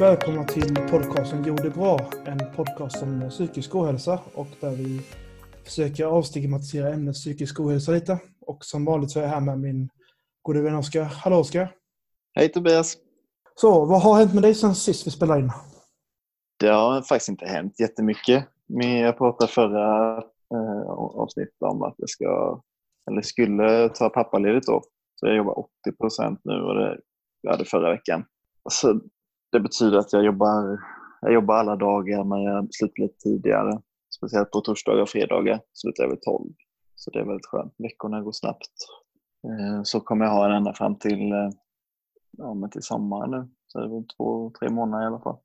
välkomna till podcasten Jo det bra. En podcast om psykisk ohälsa och där vi försöker avstigmatisera ämnet psykisk ohälsa lite. Och som vanligt så är jag här med min gode vän Oskar. Hallå Oskar! Hej Tobias! Så, vad har hänt med dig sen sist vi spelade in? Det har faktiskt inte hänt jättemycket. Men jag pratade förra eh, avsnittet om att jag ska, eller skulle ta pappaledigt då. Så jag jobbar 80 procent nu och det jag hade förra veckan. Så det betyder att jag jobbar, jag jobbar alla dagar men jag slutar lite tidigare. Speciellt på torsdagar och fredagar slutar jag vid 12. Så det är väldigt skönt. Veckorna går snabbt. Eh, så kommer jag ha en ända fram till, eh, ja, men till sommaren nu. Så det är två, tre månader i alla fall.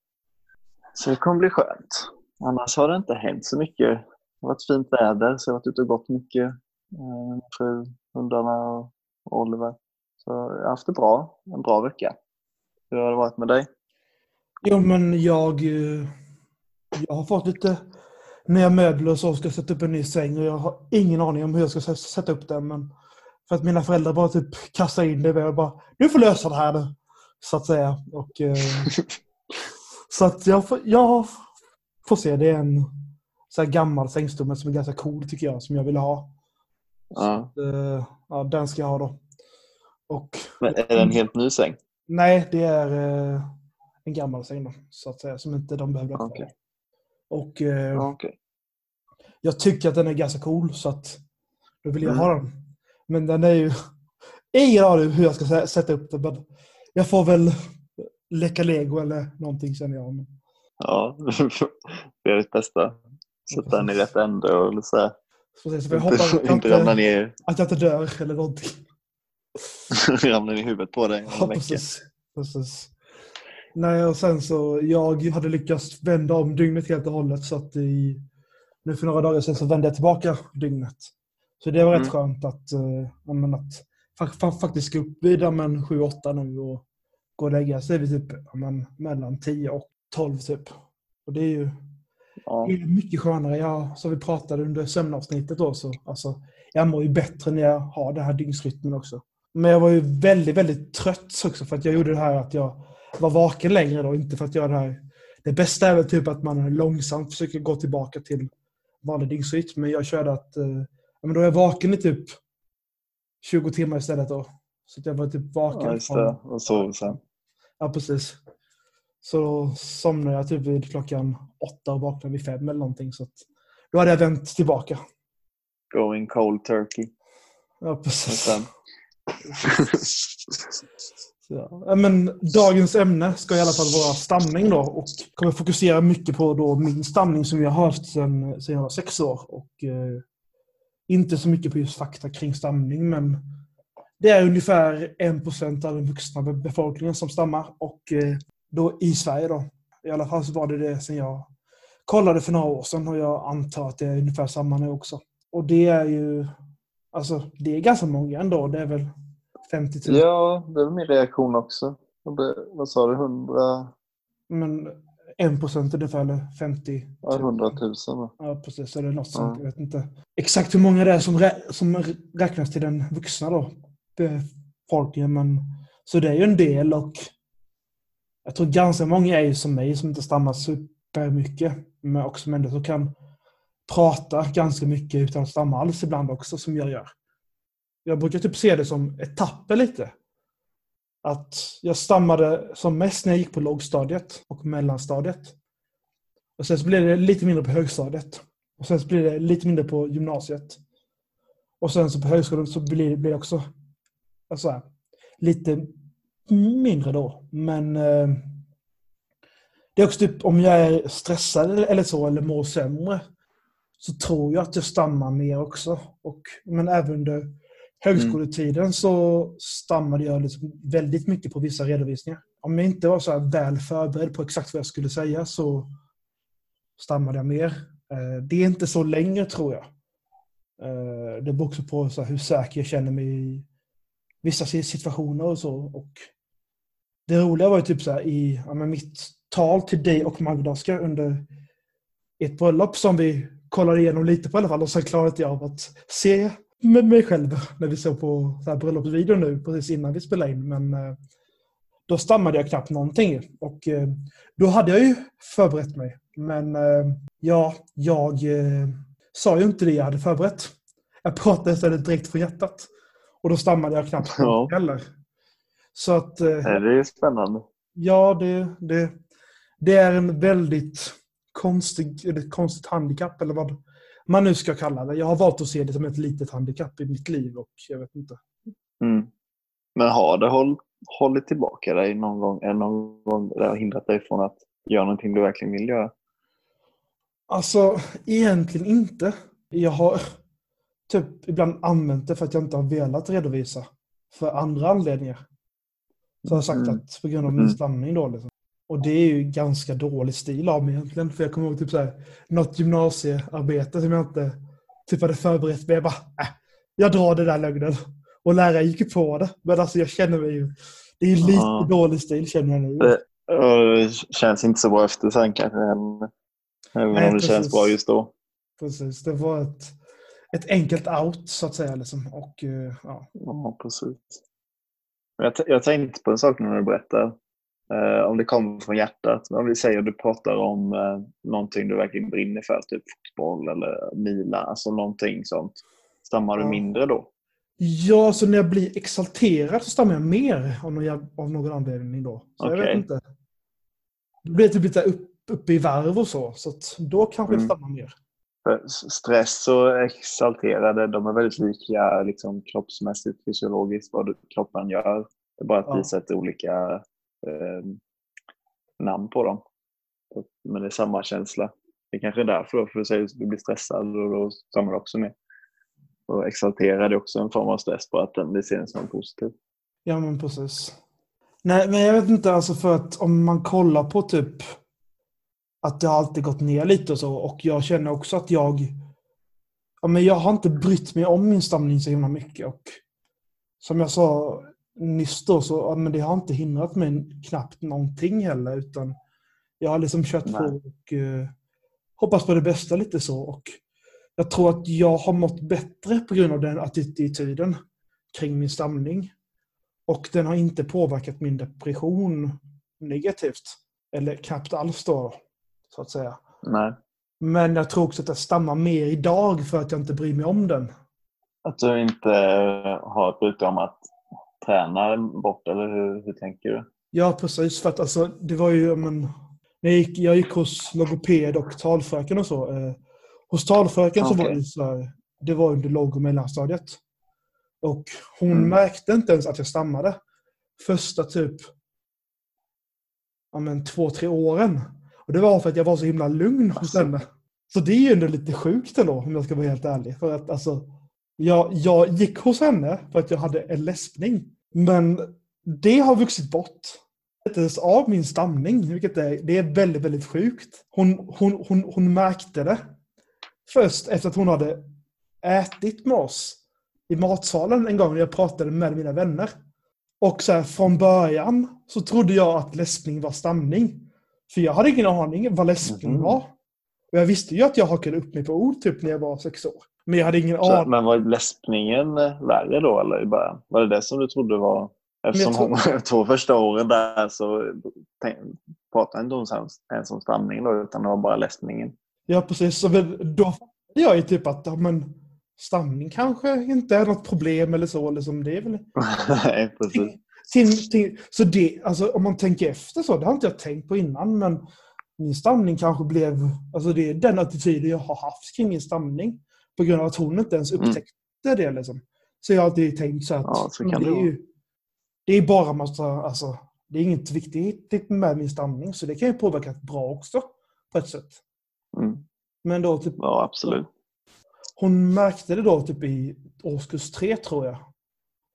Så det kommer bli skönt. Annars har det inte hänt så mycket. Det har varit fint väder så jag har varit ute och gått mycket. Eh, fru, hundarna och Oliver. Så jag har haft det bra. En bra vecka. Hur har det varit med dig? Jo, men jag, eh, jag har fått lite nya möbler och så ska sätta upp en ny säng och jag har ingen aning om hur jag ska sätta upp den. Men för att mina föräldrar bara typ kastar in det och bara Du får lösa det här nu. Så att säga. Och, eh, så att jag, får, jag får se. Det är en så gammal sängstomme som är ganska cool tycker jag, som jag ville ha. Ja. Att, eh, ja, den ska jag ha då. Och, Men är det en helt ny säng? Nej, det är en gammal säng då, så att säga, som inte de behövde kvar. Okej. Och eh, okej. jag tycker att den är ganska cool, så att då vill jag Mm. ha den. Men den är ju... Ingen aning hur jag ska sä- sätta upp den, men jag får väl leka lego eller någonting känner jag. Men, Ja, gör ditt bästa. Sätta den i rätt ände och så här. så jag hoppas att inte ramla ner, att jag inte dör eller någonting. ramla ner i huvudet på dig Ja, precis. precis. Nej, och sen så, jag hade lyckats vända om dygnet helt och hållet så att i, nu för några dagar sedan så vände jag tillbaka dygnet. Så det var rätt Mm. skönt att, men att fa- fa- faktiskt gå upp vid ja, men 7-8 nu och gå och lägga sig vid typ men, mellan 10 och 12 typ. Och det är ju Ja. det är mycket skönare. Jag, som vi pratade under sömnavsnittet då, så alltså, jag mår ju bättre när jag har den här dygnsrytmen också. Men jag var ju väldigt, väldigt trött också för att jag gjorde det här att jag var vaken längre då, inte för att göra det här. Det bästa är väl typ att man långsamt försöker gå tillbaka till vanlig dygnsrytm, men jag körde att eh, ja, men då är jag vaken i typ 20 timmar istället då. Så att jag var typ vaken. Ja, just det. Och sov sen. Ja, precis. Så somnade jag typ vid klockan åtta och vaknade vid fem eller någonting. Så då hade jag vänt tillbaka. Going cold turkey. Ja, precis. ja. Men dagens ämne ska i alla fall vara stamning då och kommer fokusera mycket på då min stamning som jag har haft sedan, jag var sex år. Och eh, inte så mycket på just fakta kring stamning men det är ungefär 1% av den vuxna befolkningen som stammar och eh, då i Sverige då. I alla fall så var det det sen jag kollade för några år sedan och jag antar att det är ungefär samma nu också. Och det är ju, alltså det är ganska många ändå. Det är väl 50 000. Ja, det var min reaktion också. Vad sa du? 100, Men 1 procent ungefär, eller 50 ja, 100 000 va? Ja, precis. Eller något sånt. Ja. Jag vet inte exakt hur många det är som, rä- som räknas till den vuxna då, befolkningen. Men, så det är ju en del och jag tror ganska många är ju som mig som inte stammar supermycket. Men också som kan prata ganska mycket utan att stamma alls ibland också, som jag gör. Jag brukar typ se det som etapper lite. Att jag stammade som mest när jag gick på lågstadiet och mellanstadiet. Och sen så blir det lite mindre på högstadiet. Och sen så blir det lite mindre på gymnasiet. Och sen så på högskolan så blir blir det också alltså, här, lite mindre då. Men eh, det är också typ om jag är stressad eller, eller så, eller mår sämre, så tror jag att jag stammar mer också. Och, men även under Mm. högskoletiden så stammade jag liksom väldigt mycket på vissa redovisningar. Om jag inte var så här väl förberedd på exakt vad jag skulle säga så stammade jag mer. Eh, det är inte så länge tror jag. Eh, det beror också på så här, hur säker jag känner mig i vissa situationer och så. Och det roliga var ju typ så här i ja, mitt tal till dig och Magda Oskar under ett bröllop som vi kollade igenom lite på i alla fall och sen klarade inte jag av att se med mig själv när vi såg på så här bröllopsvideon nu precis innan vi spelade in. Men eh, då stammade jag knappt någonting. Och eh, då hade jag ju förberett mig. Men eh, ja, jag sa ju inte det jag hade förberett. Jag pratade istället direkt från hjärtat. Och då stammade jag knappt Ja. heller. Så att... Det är spännande. Ja, det, det, det är en väldigt konstig, eller konstigt handikapp eller vad man nu ska kalla det. Jag har valt att se det som ett litet handikapp i mitt liv och jag vet inte. Mm. Men har det håll, hållit tillbaka dig någon gång? Det någon gång det har hindrat dig från att göra någonting du verkligen vill göra? Alltså, egentligen inte. Jag har typ ibland använt det för att jag inte har velat redovisa för andra anledningar. Så jag har sagt Mm. att på grund av min Mm. stamning då. Liksom. Och det är ju ganska dålig stil av mig egentligen. För jag kommer ihåg typ så här, något gymnasiearbete som jag inte typ hade förberett mig. Jag bara, äh, jag drar det där lögnen. Och läraren gick ju på det. Men alltså jag känner mig ju, det är ju lite Ja. dålig stil känner jag nu. Det, det känns inte så bra efter sen kanske. Även Nej, om det känns precis. bra just då. Precis, det var ett, ett enkelt out så att säga. Liksom. Och, eh, ja. Ja, precis. Jag, jag tänkte på en sak när du berättar. Eh, om det kommer från hjärtat. Om vi säger att du pratar om eh, någonting du verkligen brinner för, typ fotboll eller mila, alltså någonting sånt. Stammar du mindre då? Ja, så när jag blir exalterad så stammar jag mer av någon, av någon anledning då. Så jag vet inte. Det blir typ lite upp, uppe i varv och så. Så då kanske jag Mm. stammar mer. Stress och exalterade, de är väldigt lika liksom, kroppsmässigt, fysiologiskt, vad du- kroppen gör. Det är bara att Ja. vi sätter olika eh, namn på dem. Men det är samma känsla. Det är kanske är därför då, för att du blir stressad och då stammar du också mer. Och exalterad är också en form av stress, bara att den blir som positiv. Ja, men precis. Nej, men jag vet inte, alltså för att om man kollar på typ att det har alltid gått ner lite och så och jag känner också att jag ja, men jag har inte brytt mig om min stamning så himla mycket och som jag sa nyss då så ja, men det har inte hindrat mig knappt någonting heller utan jag har liksom kört på Nej. och eh, hoppas på det bästa lite så och jag tror att jag har mått bättre på grund av den attityden kring min stamning. Och den har inte påverkat min depression negativt. Eller knappt alls då, så att säga. Nej. Men jag tror också att jag stammar mer idag för att jag inte bryr mig om den. Att du inte har brytt dig om att träna bort, eller hur, hur tänker du? Ja, precis. För att alltså, det var ju, men, jag, gick, jag gick hos logoped och talfröken och så. Eh, hos talfröken så var det så här, det var under låg och mellanstadiet. Och hon Mm. märkte inte ens att jag stammade. Första typ ja, men, två, tre åren. Och det var för att jag var så himla lugn hos Alltså. henne. Så det är ju ändå lite sjukt ändå, om jag ska vara helt ärlig. För att alltså, jag, jag gick hos henne för att jag hade en läspning. Men det har vuxit bort. Ens av min stamning, vilket är, det är väldigt, väldigt sjukt. Hon, hon, hon, hon märkte det först efter att hon hade ätit med oss i matsalen en gång när jag pratade med mina vänner. Och så här, från början så trodde jag att läspning var stamning. För jag hade ingen aning vad läspning Mhm. var. Och jag visste ju att jag hakade upp mig på ord typ när jag var sex år. Men jag hade ingen aning. men var läspningen värre då, eller i början? Var det det som du trodde var... Eftersom tror- hon, två första åren där så tänk, pratade inte hon ens- om stamning då, utan det var bara läspningen. Ja, precis. Så då fattade jag ju typ att ja, men, stamning kanske inte är något problem eller så. Liksom. Det är väl... Nej, precis. Till, till, så det, alltså, om man tänker efter så, det har inte jag tänkt på innan, men min stamning kanske blev... Alltså det är den attityden jag har haft kring min stamning. På grund av att hon inte ens Mm. upptäckte det. Liksom. Så jag har alltid tänkt så att Ja, så det, är ju, det är bara massa... Alltså, det är inget viktigt med min stamning, så det kan ju påverka bra också. På ett sätt. Mm. Men då typ Ja, absolut. hon märkte det då typ i årskurs tre tror jag.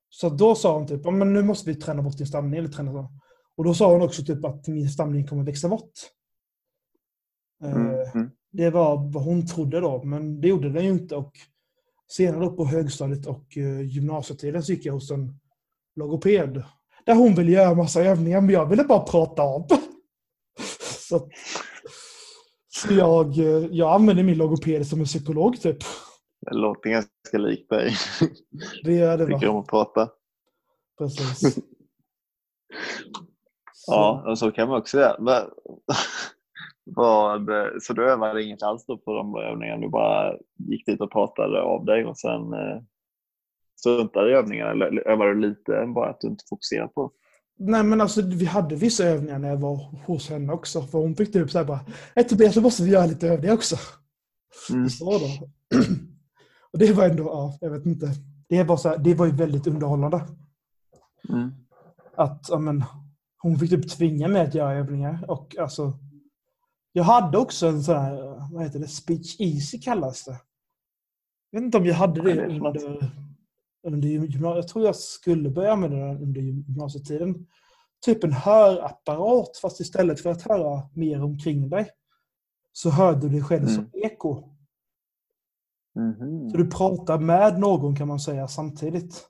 Så då sa hon typ, "Ja, men nu måste vi träna bort din stamning. Eller träna. Och då sa hon också typ att min stamning kommer växa bort. Eh, Mm. Mm. Det var vad hon trodde då, men det gjorde den ju inte. Och senare då på högstadiet och uh, gymnasietiden så gick jag hos en logoped. Där hon ville göra massa övningar, men jag ville bara prata av. så så jag, eh, jag använde min logoped som en psykolog typ. Det låter ganska likt dig. Det gör det va? Tycker om att prata. Precis. Så, Ja, och så kan man också göra. Vad, så du övade inget alls då på de övningarna? Du bara gick dit och pratade av dig och sen eh, struntade i övningarna? Eller övade du lite, bara att du inte fokuserade på? Nej men alltså vi hade vissa övningar när jag var hos henne också. För hon fick typ såhär bara, Nej Tobias så måste vi göra lite övningar också. Mm. Så då. Och det var ändå, ja, jag vet inte. Det var, så här, det var ju väldigt underhållande. Mm. Att, ja men, hon fick typ tvinga mig att göra övningar. Och alltså, jag hade också en sån här, vad heter det, speech easy kallas det. Jag vet inte om jag hade det det under, under gymnasiet. Jag tror jag skulle börja använda den under gymnasietiden. Typ en hörapparat, fast istället för att höra mer omkring dig så hörde du dig själv som eko. Mhm. Så du pratar med någon kan man säga samtidigt.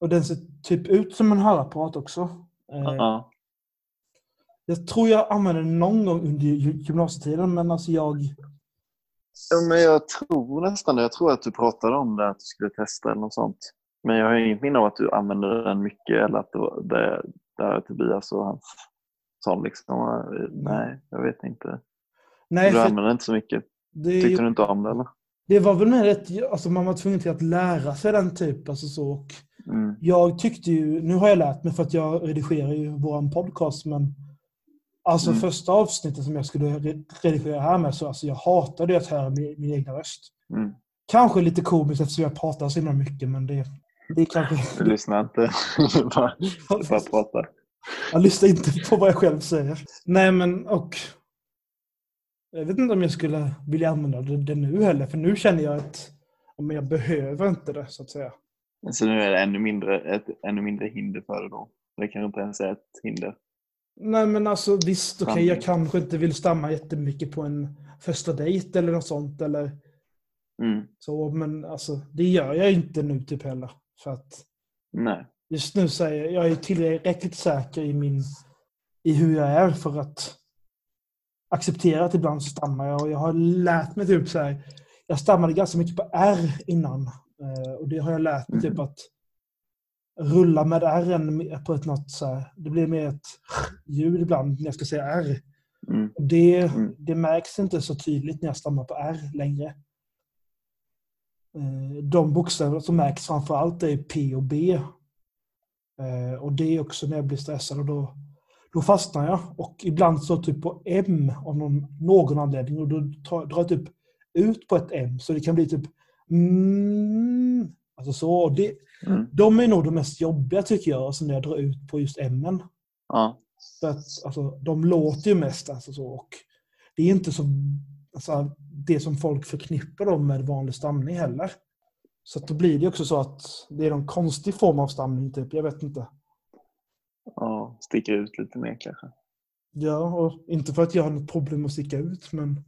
Och den ser typ ut som en hörapparat också. Eh, Ja. Jag tror jag använde den någon gång under gy- gymnasietiden men alltså jag... Ja, men jag tror nästan det. Jag tror att du pratade om det, att du skulle testa eller något sånt. Men jag har inget minne av att du använde den mycket eller att det var det, där Tobias och hans sa liksom. Nej, jag vet inte. Nej, du använde inte så mycket. det, Tyckte du inte om det eller? det var väl mer ett, alltså man var tvungen till att lära sig den typ. Alltså så. Och Mm. jag tyckte ju, nu har jag lärt mig för att jag redigerar ju våran podcast men Alltså Mm. första avsnittet som jag skulle re- redigera här med så alltså jag hatade ju att höra min, min egna röst. Mm. Kanske lite komiskt eftersom jag pratar så himla mycket men det, det är kanske... Du lyssnar inte. Bara, bara pratar. Jag lyssnar inte på vad jag själv säger. Nej men och... Jag vet inte om jag skulle vilja använda det, det nu heller för nu känner jag att om jag behöver inte det så att säga. Så nu är det ännu mindre, ett ännu mindre hinder för det då. Det kanske inte ens är ett hinder. Nej men alltså visst, okej Fan. jag kanske inte vill stamma jättemycket på en första dejt eller något sånt eller Mm. så men alltså det gör jag inte nu typ heller. För att Nej. just nu säger jag, jag är tillräckligt säker i min i hur jag är för att acceptera att ibland så stammar jag och jag har lärt mig typ så här. Jag stammade ganska mycket på R innan eh, och det har jag lärt mig typ Mhm. att rulla med R på ett något så här. Det blir mer ett ljud ibland när jag ska säga R. Mm. Det, Mm. det märks inte så tydligt när jag stammar på R längre. Eh, De bokstäver som märks framför allt är P och B. Eh, Och det är också när jag blir stressad och då, då fastnar jag. Och ibland så typ på M av någon, någon anledning och då tar, drar jag typ ut på ett M så det kan bli typ mm, Alltså så. Det, Mm. de är nog de mest jobbiga tycker jag, alltså när jag drar ut på just M. Ja. För att alltså, de låter ju mest alltså så. Och det är inte så alltså, det som folk förknippar dem med vanlig stamning heller. Så då blir det också så att det är någon konstig form av stamning typ. Jag vet inte. ja. Sticker ut lite mer kanske. Ja, och inte för att jag har något problem att sticka ut men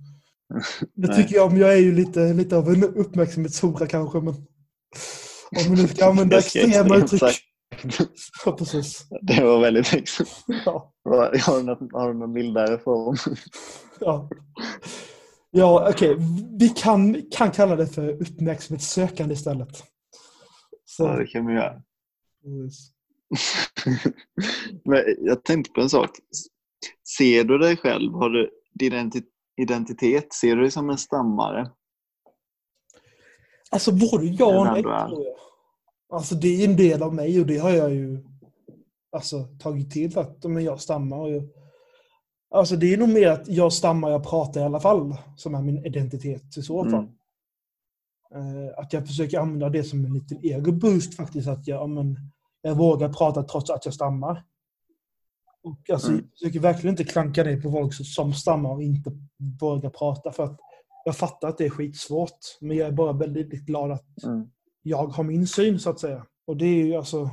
det tycker jag om. Jag är ju lite, lite av en uppmärksamhetshora kanske men om vi nu ska använda extrema uttryck. Ja, precis. Det var väldigt extremt. Ja. Har du något, har du någon mildare form? Ja, ja okej. Vi kan, kan kalla det för uppmärksamhetssökande istället. Så, Ja, det kan vi göra. precis. Men jag tänkte på en sak. Ser du dig själv, har du din identi- identitet, ser du dig som en stammare? Alltså både ja och nej tror jag. Alltså det är en del av mig och det har jag ju alltså, tagit till att men jag stammar. Och jag, alltså det är nog mer att jag stammar, jag pratar i alla fall som är min identitet i så fall. Mm. Eh, att jag försöker använda det som en liten ego-boost faktiskt. Att jag, ja, men, jag vågar prata trots att jag stammar. Och alltså, Mm. Jag försöker verkligen inte klanka ner på folk som stammar och inte vågar prata. För att jag fattar att det är skitsvårt. Men jag är bara väldigt glad att Mm. jag har min syn så att säga. Och det är ju alltså,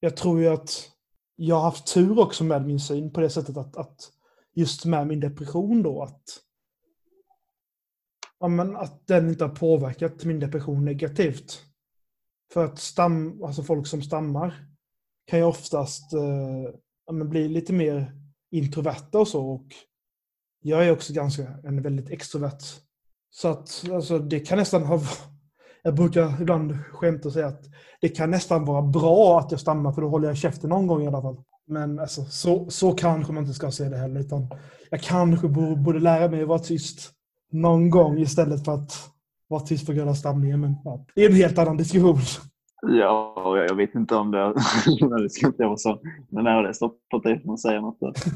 jag tror ju att jag har haft tur också med min syn på det sättet att, att just med min depression då att ja, men att den inte har påverkat min depression negativt. För att stam, alltså folk som stammar kan ju oftast eh, ja, bli lite mer introverta och så. Och jag är också ganska en väldigt extrovert. Så att alltså, det kan nästan ha... Jag brukar ibland skämta och säga att det kan nästan vara bra att jag stammar för då håller jag käften någon gång i alla fall. Men alltså, så, så kanske man inte ska se det heller. Utan jag kanske borde lära mig att vara tyst någon gång istället för att vara tyst på grund av stamningen. Men ja, det är en helt annan diskussion. Ja, jag vet inte om det, det ska inte vara så. Men när det stoppat dig från att säga något.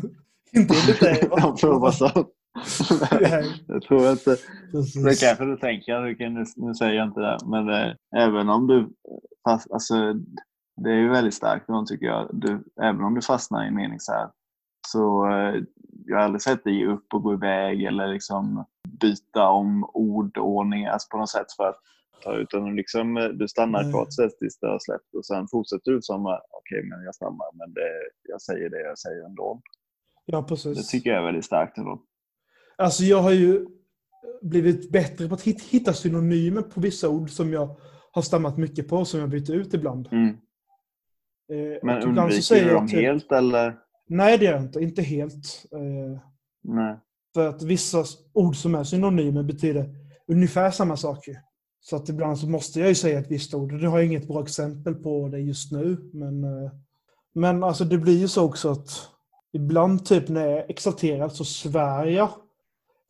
inte enligt dig? Jag provar så. Nej. jag tror inte. Det kanske du tänker. Nu, nu säger jag inte det. Men eh, även om du... Fast, alltså, det är ju väldigt starkt någon tycker jag. Du, även om du fastnar i en mening så här. Så eh, jag har aldrig sett dig ge upp och gå iväg eller liksom byta om ordordning alltså på något sätt för att ta utan du liksom, eh, du stannar Nej. kvar tills det har släppt och sen fortsätter du som okej men jag stannar men det, jag säger det jag säger ändå. Ja, Det precis. tycker jag är väldigt starkt ändå. Alltså jag har ju blivit bättre på att hit- hitta synonymer på vissa ord som jag har stammat mycket på, som jag byter ut ibland. Mm. Eh, Men och undviker du dem typ- helt eller? Nej, det gör jag inte. Inte helt. Eh, Nej. För att vissa ord som är synonymer betyder ungefär samma saker. Så att ibland så måste jag ju säga ett visst ord. Nu har jag inget bra exempel på det just nu. Men, eh, men alltså det blir ju så också att ibland typ när jag är exalterad så svär jag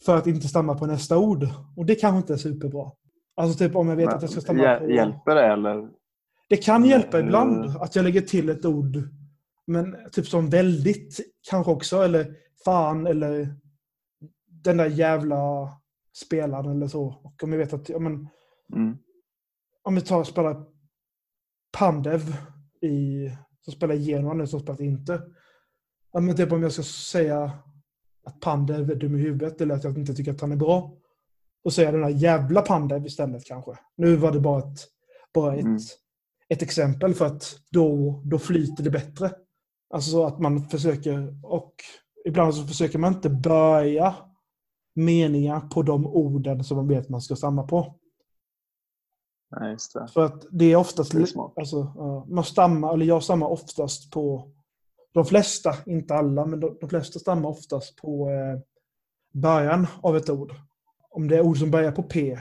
för att inte stamma på nästa ord. Och det kanske inte är superbra. Alltså typ om jag vet att jag ska stamma Hjäl- på... Hjälper det eller? Det kan hjälpa Mm. ibland att jag lägger till ett ord. Men typ som väldigt kanske också. Eller fan eller den där jävla spelaren eller så. Och om jag vet att, ja, men, Mm. om vi tar och spelar Pandev i, som spelar Genoa nu som spelat inte. Ja, men typ om jag ska säga att Pandev är dum i huvudet eller att jag inte tycker att han är bra. Säger jag den där jävla Pandev istället kanske. Nu var det bara ett, bara ett, Mm. ett exempel för att då, då flyter det bättre. Alltså så att man försöker, och ibland så försöker man inte börja meningar på de orden som man vet man ska stamma på. Nej, just det. För att det är oftast... Det är smart. Alltså, man stammar, eller jag stammar oftast på... De flesta, inte alla, men de, de flesta stammar oftast på eh, början av ett ord. Om det är ord som börjar på P.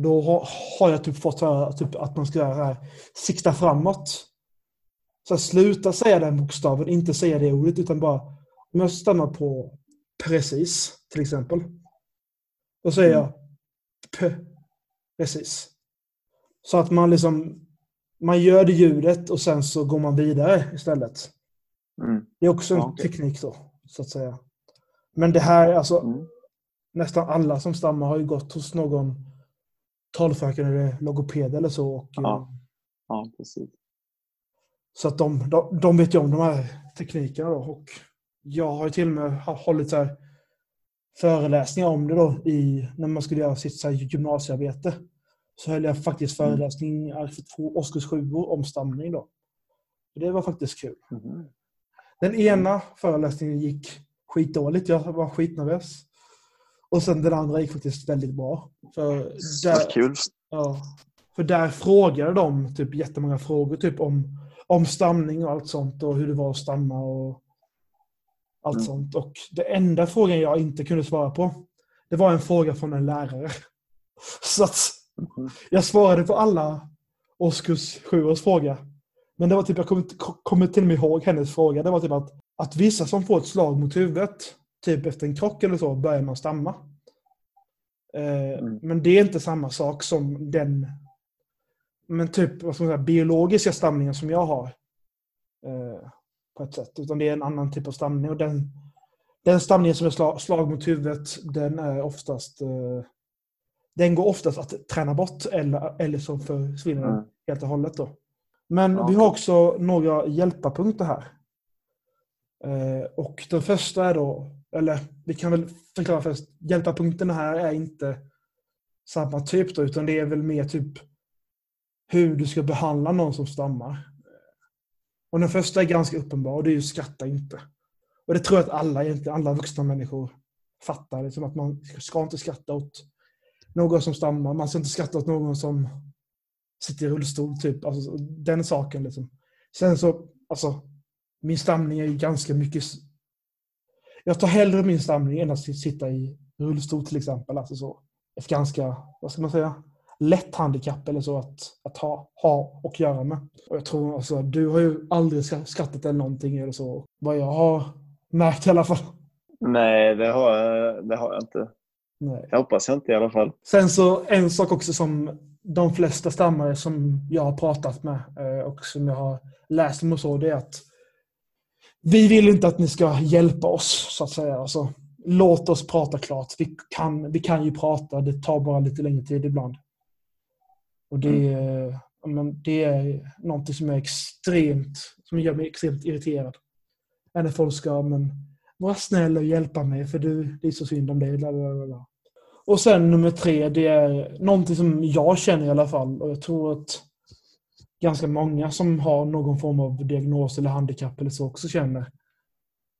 Då har, har jag typ fått höra typ, att man ska göra det här, sikta framåt. Så här, sluta säga den bokstaven, inte säga det ordet, utan bara... Om jag stammar på precis, till exempel. Då säger jag P. Precis. Så att man liksom man gör det ljudet och sen så går man vidare istället. Mm. Det är också en Ja, okej. teknik då, så att säga. Men det här, alltså Mm. nästan alla som stammar har ju gått hos någon talfröken eller logoped eller så. Och, Ja. eh, Ja, precis. Så att de, de, de vet ju om de här teknikerna då. Och jag har ju till och med hållit så här föreläsningar om det då i, när man skulle göra sitt så här gymnasiearbete. Så höll jag faktiskt Mm. föreläsningar för två årskurs sju om stamning då. Och Det var faktiskt kul. Mhm. Den ena föreläsningen gick skitdåligt. Jag var skitnervös. Och sen den andra gick faktiskt väldigt bra. För där, kul. Ja. För där frågade de typ jättemånga frågor typ om, om stamning och allt sånt och hur det var att stamma och allt Mm. sånt. Och det enda frågan jag inte kunde svara på, det var en fråga från en lärare. Så att Mhm. jag svarade på alla årskurs sju års fråga. Men det var typ, jag kommer, till och med ihåg hennes fråga. Det var typ att, att vissa som får ett slag mot huvudet, typ efter en krock eller så, börjar man stamma. Eh, Mm. Men det är inte samma sak som den men typ vad ska man säga, biologiska stamningen som jag har. Eh, på ett sätt. Utan det är en annan typ av stamning. Och den, den stamningen som är slag, slag mot huvudet, den är oftast eh, den går oftast att träna bort eller, eller så försvinner den Mm. helt och hållet. Då. Men Ja, vi har också några hjälparpunkter här. Eh, och den första är då, eller vi kan väl förklara först, hjälparpunkterna här är inte samma typ då, utan det är väl mer typ hur du ska behandla någon som stammar. Och den första är ganska uppenbar, och det är ju skratta inte. Och det tror jag att alla, egentligen, alla vuxna människor fattar. Liksom att man ska inte skratta åt någon som stammar. Man ska inte skratta åt någon som sitter i rullstol. Typ. Alltså, den saken. Liksom. Sen så, alltså, min stamning är ju ganska mycket... Jag tar hellre min stamning än att sitta i rullstol till exempel. Alltså så. Ett ganska, vad ska man säga, lätt handikapp eller så att, att ha, ha och göra med. Och jag tror alltså, du har ju aldrig skrattat eller någonting eller så. Vad jag har märkt i alla fall. Nej, det har jag, det har jag inte. Nej. Jag hoppas jag inte i alla fall. Sen så en sak också som de flesta stammare som jag har pratat med eh, och som jag har läst om och så, det är att vi vill inte att ni ska hjälpa oss, så att säga. Alltså, låt oss prata klart. Vi kan, vi kan ju prata, det tar bara lite längre tid ibland. Och det, mm. men det är någonting som är extremt, som gör mig extremt irriterad. När folk ska, men var snäll och hjälpa mig för du, det är så synd om dig. Bla, och sen nummer tre, det är någonting som jag känner i alla fall och jag tror att ganska många som har någon form av diagnos eller handikapp eller så också känner.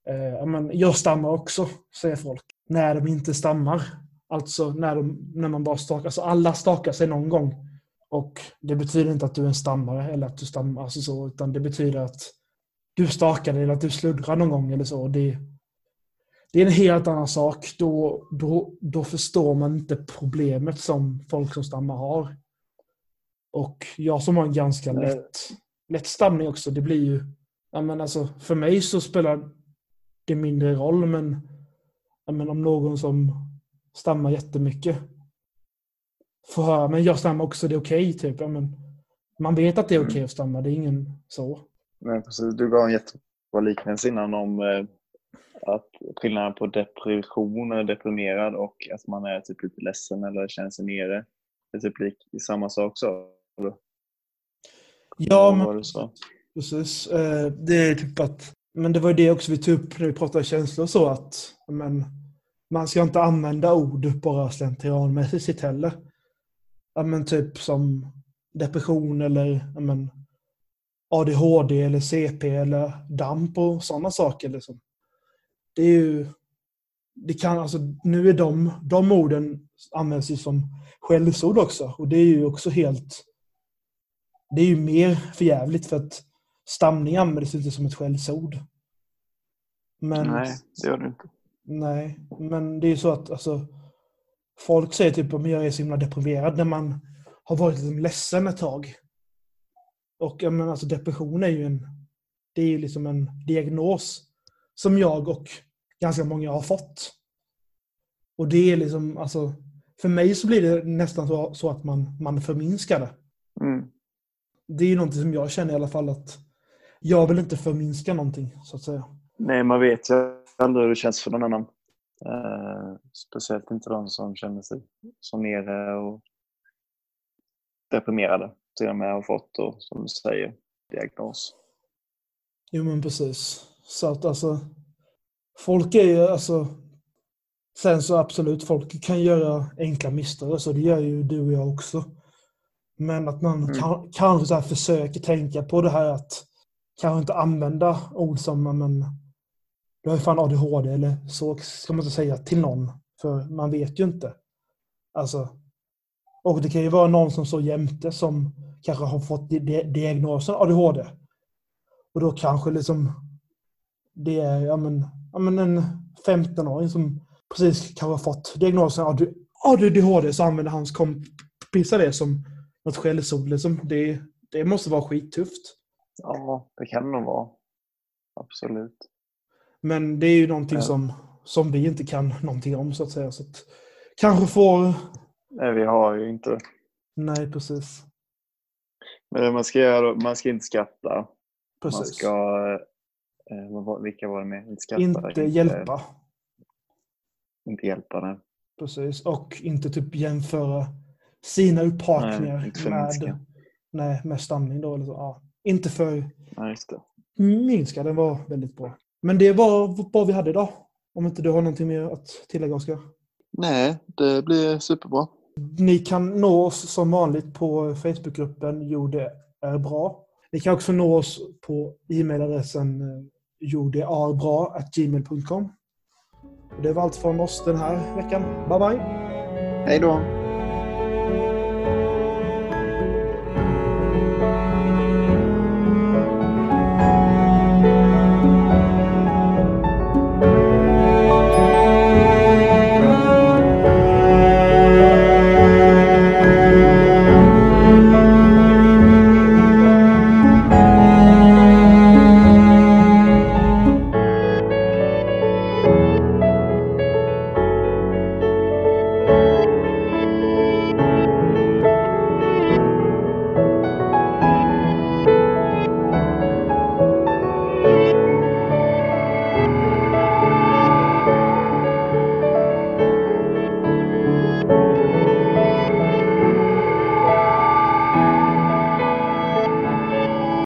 Eh, men jag stammar också, säger folk. När de inte stammar. Alltså när, de, när man bara stakar. Alltså alla stakar sig någon gång. Och det betyder inte att du är en stammare eller att du stammar, alltså så, utan det betyder att du stakar eller att du sluddrar någon gång eller så. Det, det är en helt annan sak. Då, då, då förstår man inte problemet som folk som stammar har. Och jag som har en ganska lätt, lätt stamning också, det blir ju... Men alltså, för mig så spelar det mindre roll, men, men om någon som stammar jättemycket får höra, men jag stammar också, det är okej, okay, typ. Men, man vet att det är okej okay mm. att stamma, det är ingen så. Men precis, du gav en jättebra liknelse innan om eh, att skillnaden på depression, eller deprimerad och att man är typ lite ledsen eller känner sig nere. Det är typ lik, samma sak så. Ja, men, precis. Eh, det är typ att, men det var ju det också vi tog upp när vi pratade känslor så att men, man ska inte använda ord bara slentrianmässigt heller. Ja, men typ som depression eller ja, men, ADHD eller CP eller DAMP och sådana saker. Liksom. Det är ju... Det kan, alltså, nu är de, de orden används ju som skällsord också och det är ju också helt det är ju mer förjävligt för att stamning används inte som ett skällsord. Men, nej, det gör det inte. Nej, men det är ju så att alltså, folk säger typ att jag är så himla deprimerad när man har varit liksom ledsen ett tag. Och jag menar, alltså, depression är ju en, det är ju liksom en diagnos som jag och ganska många har fått. Och det är liksom, alltså, för mig så blir det nästan så, så att man, man förminskar det. Mm det är ju någonting som jag känner i alla fall att jag vill inte förminska någonting, så att säga. Nej, man vet ju aldrig hur det känns för någon annan. Eh, speciellt inte de som känner sig som nere och deprimerade till och med har fått, och, som du säger, diagnos. Jo, men precis. Så att alltså, folk är ju alltså... Sen så absolut, folk kan göra enkla misstag, så det gör ju du och jag också. Men att man mm. kan, kanske så försöker tänka på det här att kanske inte använda ord som men, du har ju fan ADHD eller så ska man inte säga till någon. För man vet ju inte. Alltså, och det kan ju vara någon som står jämte som kanske har fått diagnosen ADHD. Och då kanske liksom det är ja men, ja men en 15-åring som precis kanske har fått diagnosen ADHD så använder hans kompisar det som något skällsord. Liksom. Det, det måste vara skittufft. Ja, det kan det nog vara. Absolut. Men det är ju någonting ja. som, som vi inte kan någonting om så att säga. Så att, kanske får... Nej, vi har ju inte Nej, precis. Men man ska, man ska inte skratta. Precis. Man ska... Eh, vilka var det med? Inte skratta. Inte, inte hjälpa. Inte hjälpa, nej. Precis. Och inte typ jämföra sina upphakningar med, nej, med stamning. Då, eller så. Ja, inte för nej, minska, den var väldigt bra. Men det var vad vi hade idag. Om inte du har någonting mer att tillägga, Oskar? Nej, det blir superbra. Ni kan nå oss som vanligt på Facebookgruppen Jo det är bra. Ni kan också nå oss på e-mailadressen eh, jodearbra.gmail.com. Det var allt från oss den här veckan. Bye bye! Hej då!